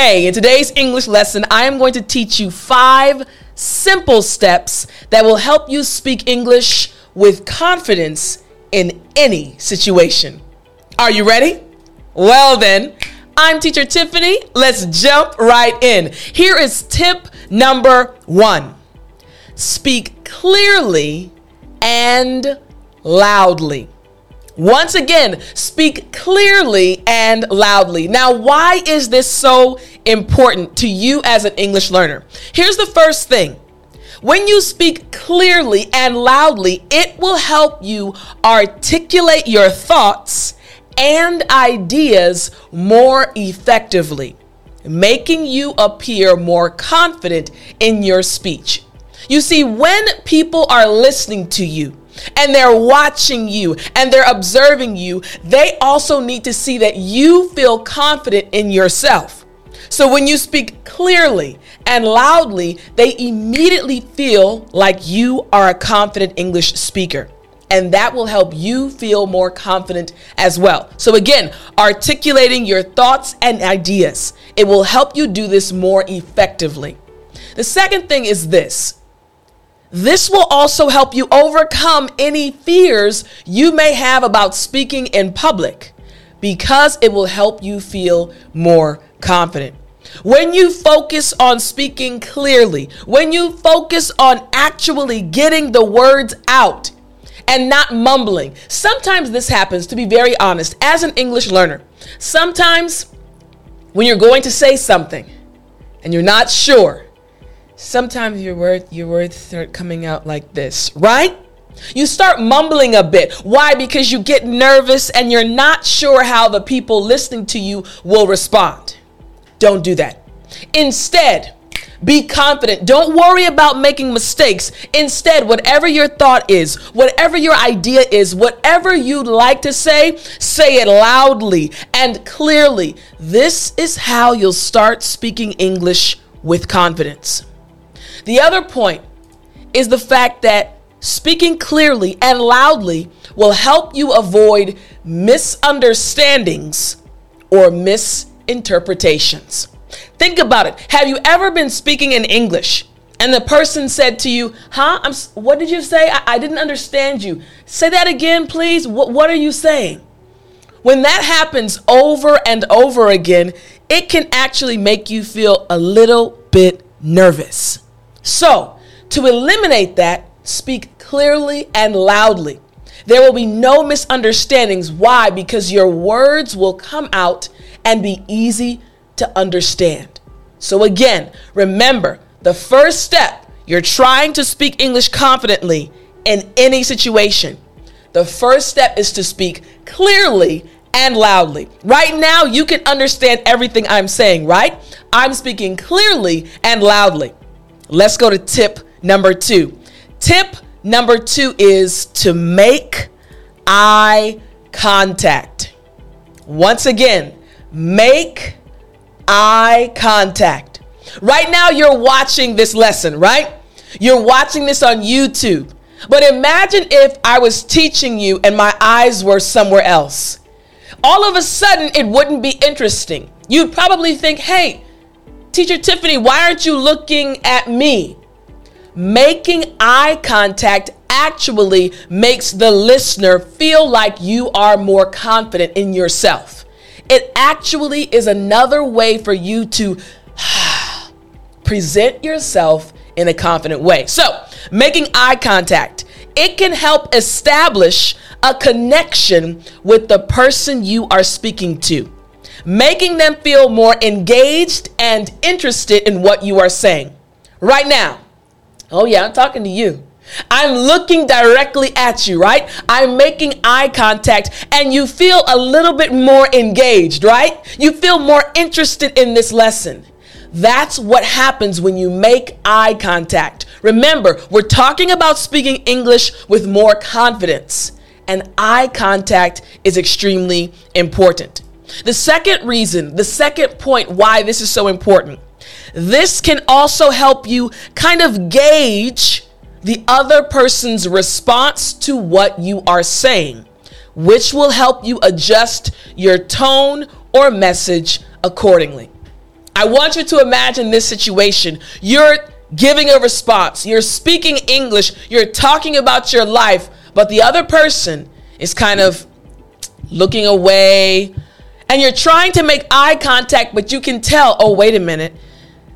Hey, in today's English lesson, I am going to teach you five simple steps that will help you speak English with confidence in any situation. Are you ready? Well, then, I'm teacher Tiffani. Let's jump right in. Here is tip number one speak clearly and loudly. Once again, speak clearly and loudly. Now, why is this so important to you as an English learner? Here's the first thing. When you speak clearly and loudly, it will help you articulate your thoughts and ideas more effectively, making you appear more confident in your speech. You see, when people are listening to you, and they're watching you and they're observing you, they also need to see that you feel confident in yourself. So when you speak clearly and loudly, they immediately feel like you are a confident English speaker. And that will help you feel more confident as well. So, again, articulating your thoughts and ideas, it will help you do this more effectively. The second thing is this this will also help you overcome any fears you may have about speaking in public because it will help you feel more confident. When you focus on speaking clearly, when you focus on actually getting the words out and not mumbling, sometimes this happens, to be very honest, as an English learner. Sometimes when you're going to say something and you're not sure, sometimes your word your words start coming out like this, right? You start mumbling a bit. Why? Because you get nervous and you're not sure how the people listening to you will respond. Don't do that. Instead, be confident. Don't worry about making mistakes. Instead, whatever your thought is, whatever your idea is, whatever you'd like to say, say it loudly and clearly. This is how you'll start speaking English with confidence. The other point is the fact that speaking clearly and loudly will help you avoid misunderstandings or misinterpretations. Think about it. Have you ever been speaking in English and the person said to you, Huh? I'm, what did you say? I, I didn't understand you. Say that again, please. What, what are you saying? When that happens over and over again, it can actually make you feel a little bit nervous. So, to eliminate that, speak clearly and loudly. There will be no misunderstandings. Why? Because your words will come out and be easy to understand. So, again, remember the first step you're trying to speak English confidently in any situation. The first step is to speak clearly and loudly. Right now, you can understand everything I'm saying, right? I'm speaking clearly and loudly. Let's go to tip number two. Tip number two is to make eye contact. Once again, make eye contact. Right now, you're watching this lesson, right? You're watching this on YouTube. But imagine if I was teaching you and my eyes were somewhere else. All of a sudden, it wouldn't be interesting. You'd probably think, hey, Teacher Tiffani, why aren't you looking at me? Making eye contact actually makes the listener feel like you are more confident in yourself. It actually is another way for you to present yourself in a confident way. So, making eye contact, it can help establish a connection with the person you are speaking to making them feel more engaged and interested in what you are saying. Right now, oh yeah, I'm talking to you. I'm looking directly at you, right? I'm making eye contact and you feel a little bit more engaged, right? You feel more interested in this lesson. That's what happens when you make eye contact. Remember, we're talking about speaking English with more confidence, and eye contact is extremely important. The second reason, the second point why this is so important, this can also help you kind of gauge the other person's response to what you are saying, which will help you adjust your tone or message accordingly. I want you to imagine this situation. You're giving a response, you're speaking English, you're talking about your life, but the other person is kind of looking away, and you're trying to make eye contact, but you can tell, oh, wait a minute.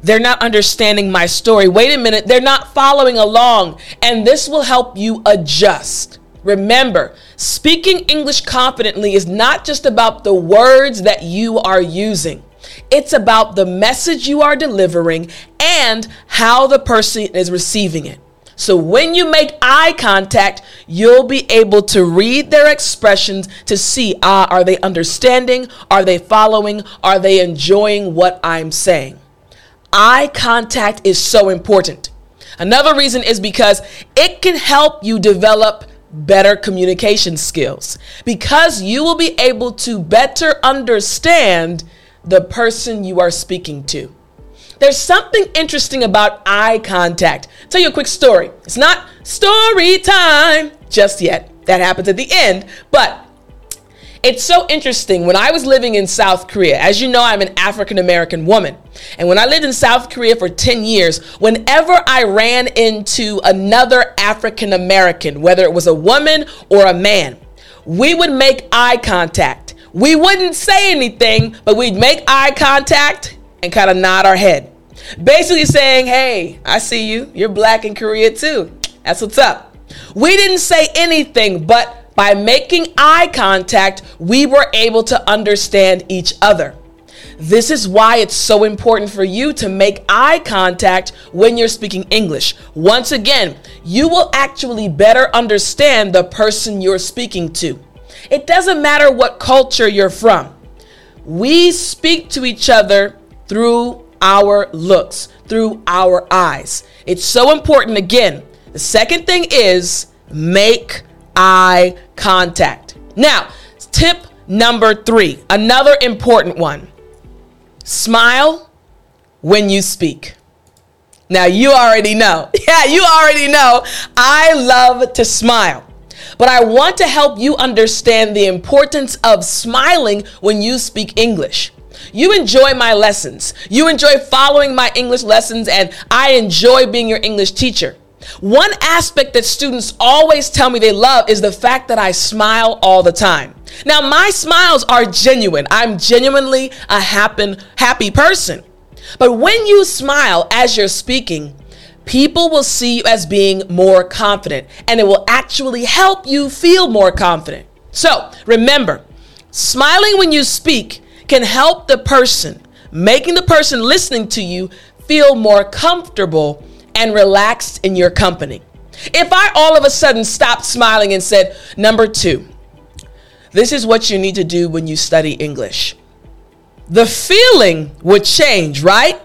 They're not understanding my story. Wait a minute. They're not following along. And this will help you adjust. Remember, speaking English confidently is not just about the words that you are using. It's about the message you are delivering and how the person is receiving it. So when you make eye contact, you'll be able to read their expressions to see ah, are they understanding? Are they following? Are they enjoying what I'm saying? Eye contact is so important. Another reason is because it can help you develop better communication skills because you will be able to better understand the person you are speaking to. There's something interesting about eye contact. I'll tell you a quick story. It's not story time just yet. That happens at the end, but it's so interesting. When I was living in South Korea, as you know, I'm an African American woman. And when I lived in South Korea for 10 years, whenever I ran into another African American, whether it was a woman or a man, we would make eye contact. We wouldn't say anything, but we'd make eye contact and kind of nod our head. Basically saying, hey, I see you. You're black in Korea too. That's what's up. We didn't say anything, but by making eye contact, we were able to understand each other. This is why it's so important for you to make eye contact when you're speaking English. Once again, you will actually better understand the person you're speaking to. It doesn't matter what culture you're from. We speak to each other through our looks, through our eyes. It's so important. Again, the second thing is make eye contact. Now, tip number three, another important one smile when you speak. Now, you already know. Yeah, you already know. I love to smile. But I want to help you understand the importance of smiling when you speak English. You enjoy my lessons. You enjoy following my English lessons, and I enjoy being your English teacher. One aspect that students always tell me they love is the fact that I smile all the time. Now, my smiles are genuine. I'm genuinely a happy, happy person. But when you smile as you're speaking, people will see you as being more confident, and it will actually help you feel more confident. So remember, smiling when you speak can help the person, making the person listening to you feel more comfortable and relaxed in your company. If I all of a sudden stopped smiling and said, Number two, this is what you need to do when you study English, the feeling would change, right?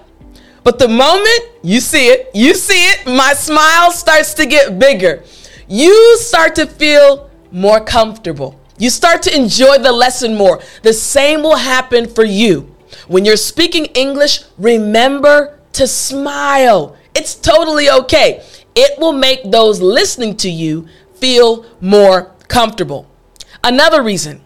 But the moment you see it, you see it, my smile starts to get bigger. You start to feel more comfortable. You start to enjoy the lesson more. The same will happen for you. When you're speaking English, remember to smile. It's totally okay. It will make those listening to you feel more comfortable. Another reason,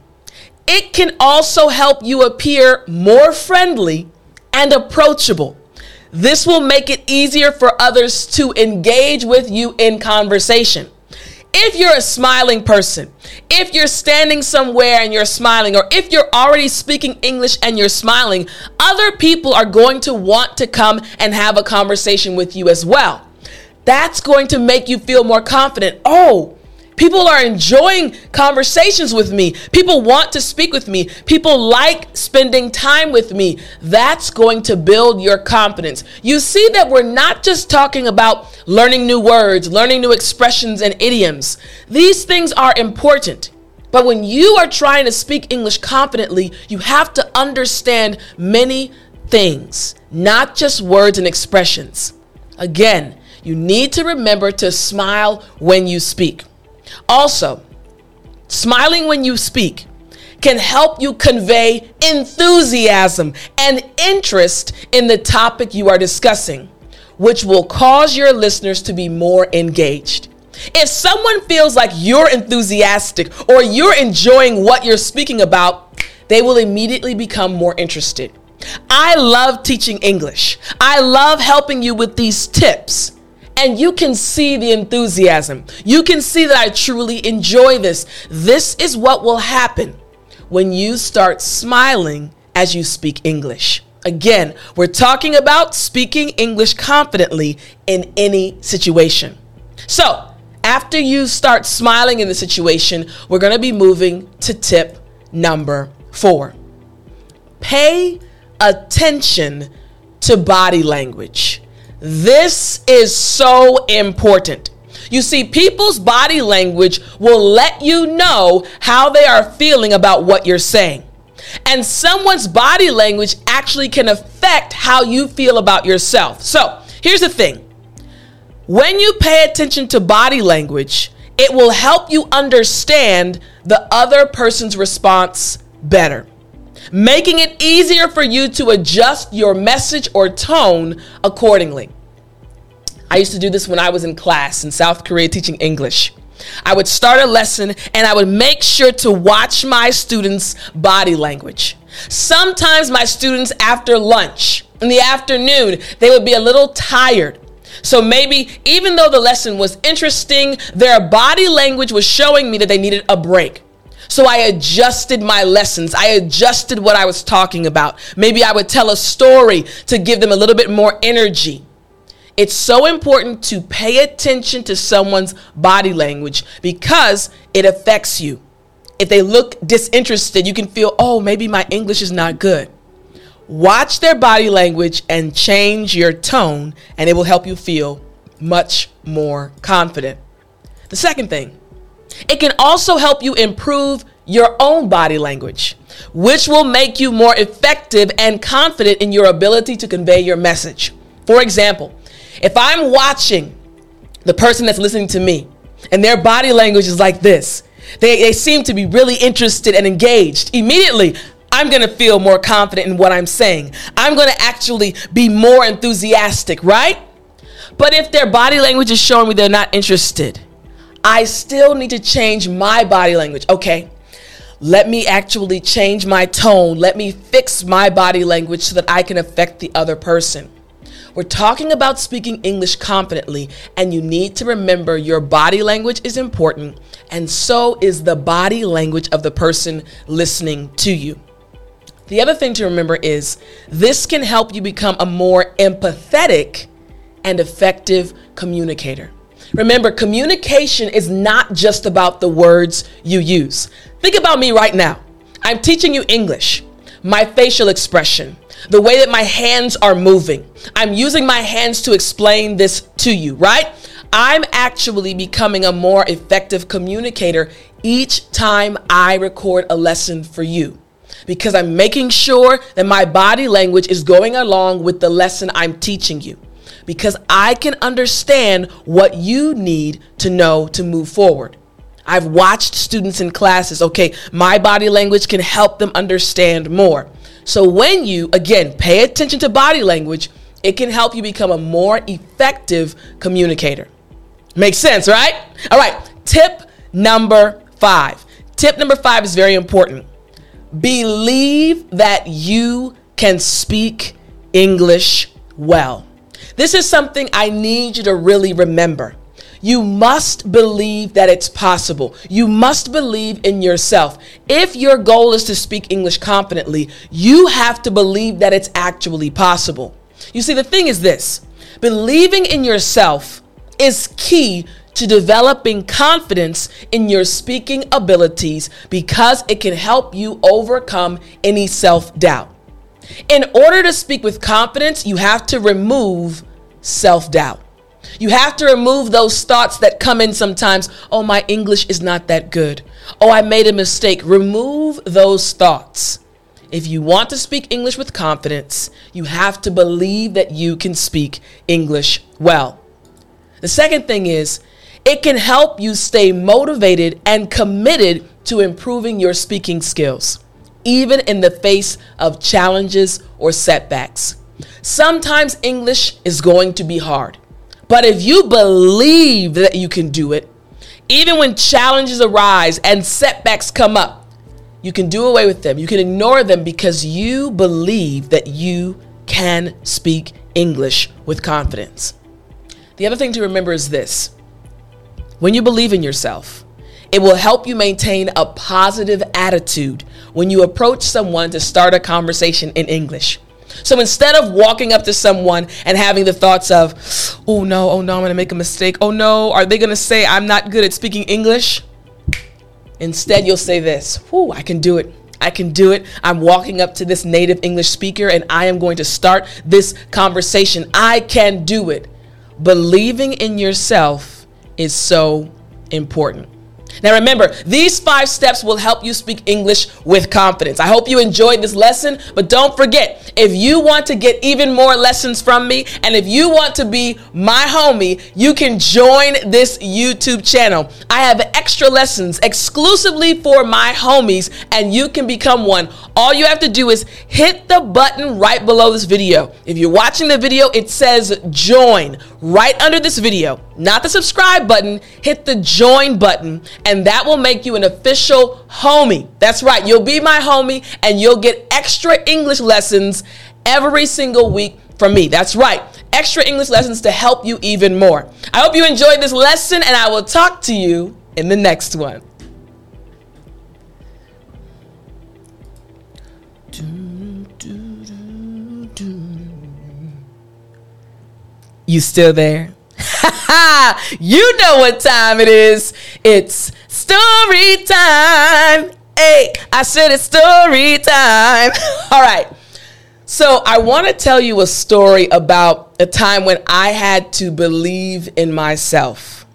it can also help you appear more friendly and approachable. This will make it easier for others to engage with you in conversation. If you're a smiling person, if you're standing somewhere and you're smiling, or if you're already speaking English and you're smiling, other people are going to want to come and have a conversation with you as well. That's going to make you feel more confident. Oh, People are enjoying conversations with me. People want to speak with me. People like spending time with me. That's going to build your confidence. You see that we're not just talking about learning new words, learning new expressions and idioms. These things are important. But when you are trying to speak English confidently, you have to understand many things, not just words and expressions. Again, you need to remember to smile when you speak. Also, smiling when you speak can help you convey enthusiasm and interest in the topic you are discussing, which will cause your listeners to be more engaged. If someone feels like you're enthusiastic or you're enjoying what you're speaking about, they will immediately become more interested. I love teaching English. I love helping you with these tips. And you can see the enthusiasm. You can see that I truly enjoy this. This is what will happen when you start smiling as you speak English. Again, we're talking about speaking English confidently in any situation. So, after you start smiling in the situation, we're going to be moving to tip number four. Pay attention to body language. This is so important. You see, people's body language will let you know how they are feeling about what you're saying. And someone's body language actually can affect how you feel about yourself. So here's the thing when you pay attention to body language, it will help you understand the other person's response better, making it easier for you to adjust your message or tone accordingly. I used to do this when I was in class in South Korea teaching English. I would start a lesson and I would make sure to watch my students' body language. Sometimes my students, after lunch in the afternoon, they would be a little tired. So maybe even though the lesson was interesting, their body language was showing me that they needed a break. So I adjusted my lessons. I adjusted what I was talking about. Maybe I would tell a story to give them a little bit more energy. It's so important to pay attention to someone's body language because it affects you. If they look disinterested, you can feel, oh, maybe my English is not good. Watch their body language and change your tone, and it will help you feel much more confident. The second thing, it can also help you improve your own body language, which will make you more effective and confident in your ability to convey your message. For example, if I'm watching the person that's listening to me and their body language is like this, they, they seem to be really interested and engaged, immediately I'm to feel more confident in what I'm saying. I'm to actually be more enthusiastic, right? But if their body language is showing me they're not interested, I still need to change my body language. Okay, let me actually change my tone. Let me fix my body language so that I can affect the other person. We're talking about speaking English confidently, and you need to remember your body language is important, and so is the body language of the person listening to you. The other thing to remember is this can help you become a more empathetic and effective communicator. Remember, communication is not just about the words you use. Think about me right now. I'm teaching you English, my facial expression, the way that my hands are moving. I'm using my hands to explain this to you, right? I'm actually becoming a more effective communicator each time I record a lesson for you because I'm making sure that my body language is going along with the lesson I'm teaching you. Because I can understand what you need to know to move forward. I've watched students in classes, okay, my body language can help them understand more. So when you, again, pay attention to body language, it can help you become a more effective communicator. Makes sense, right? All right, tip number five. Tip number five is very important. Believe that you can speak English well. This is something I need you to really remember. You must believe that it's possible. You must believe in yourself. If your goal is to speak English confidently, you have to believe that it's actually possible. You see, the thing is this believing in yourself is key to developing confidence in your speaking abilities because it can help you overcome any self doubt. In order to speak with confidence, you have to remove self doubt. You have to remove those thoughts that come in sometimes. Oh, my English is not that good. Oh, I made a mistake. Remove those thoughts. If you want to speak English with confidence, you have to believe that you can speak English well. The second thing is it can help you stay motivated and committed to improving your speaking skills, even in the face of challenges or setbacks. Sometimes English is going to be hard, but if you believe that you can do it, even when challenges arise and setbacks come up, You can do away with them. You can ignore them because you believe that you can speak English with confidence. The other thing to remember is this when you believe in yourself, it will help you maintain a positive attitude when you approach someone to start a conversation in English. So instead of walking up to someone and having the thoughts of, oh no, oh no, I'm gonna make a mistake. Oh no, are they gonna say I'm not good at speaking English? Instead, you'll say this, whoo, I can do it. I can do it. I'm walking up to this native English speaker and I am going to start this conversation. I can do it. Believing in yourself is so important. Now, remember, these five steps will help you speak English with confidence. I hope you enjoyed this lesson, but don't forget if you want to get even more lessons from me and if you want to be my homie, you can join this YouTube channel. I have extra lessons exclusively for my homies, and you can become one. All you have to do is hit the button right below this video. If you're watching the video, it says join right under this video, not the subscribe button, hit the join button, and that will make you an official homie. That's right, you'll be my homie, and you'll get extra English lessons every single week from me. That's right, extra English lessons to help you even more. I hope you enjoyed this lesson, and I will talk to you in the next one. You still there? you know what time it is. It's story time. Hey, I said it's story time. All right. So, I want to tell you a story about a time when I had to believe in myself.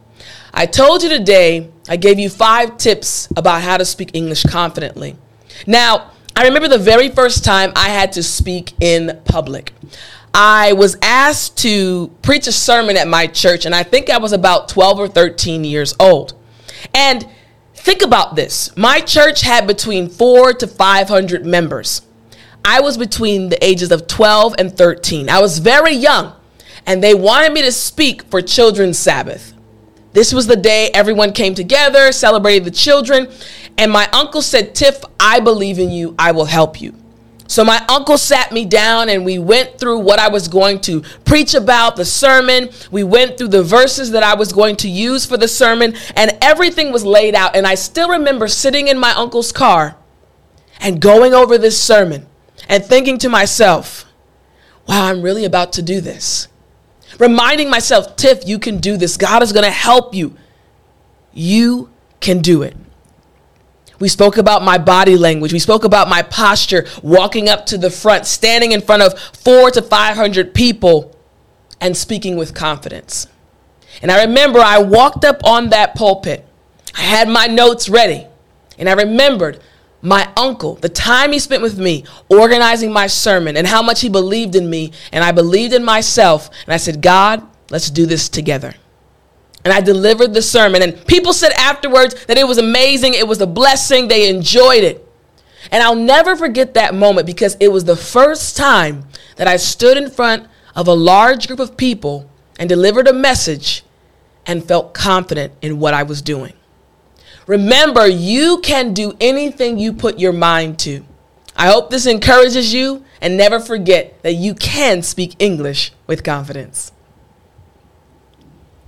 I told you today, I gave you five tips about how to speak English confidently. Now, I remember the very first time I had to speak in public. I was asked to preach a sermon at my church, and I think I was about 12 or 13 years old. And think about this my church had between four to 500 members. I was between the ages of 12 and 13. I was very young, and they wanted me to speak for Children's Sabbath. This was the day everyone came together, celebrated the children, and my uncle said, Tiff, I believe in you, I will help you. So my uncle sat me down and we went through what I was going to preach about, the sermon. We went through the verses that I was going to use for the sermon, and everything was laid out. And I still remember sitting in my uncle's car and going over this sermon and thinking to myself, wow, I'm really about to do this. Reminding myself, Tiff, you can do this. God is going to help you. You can do it. We spoke about my body language. We spoke about my posture, walking up to the front, standing in front of four to 500 people, and speaking with confidence. And I remember I walked up on that pulpit. I had my notes ready. And I remembered my uncle, the time he spent with me organizing my sermon, and how much he believed in me, and I believed in myself. And I said, God, let's do this together and I delivered the sermon. And people said afterwards that it was amazing, it was a blessing, they enjoyed it. And I'll never forget that moment because it was the first time that I stood in front of a large group of people and delivered a message and felt confident in what I was doing. Remember, you can do anything you put your mind to. I hope this encourages you and never forget that you can speak English with confidence.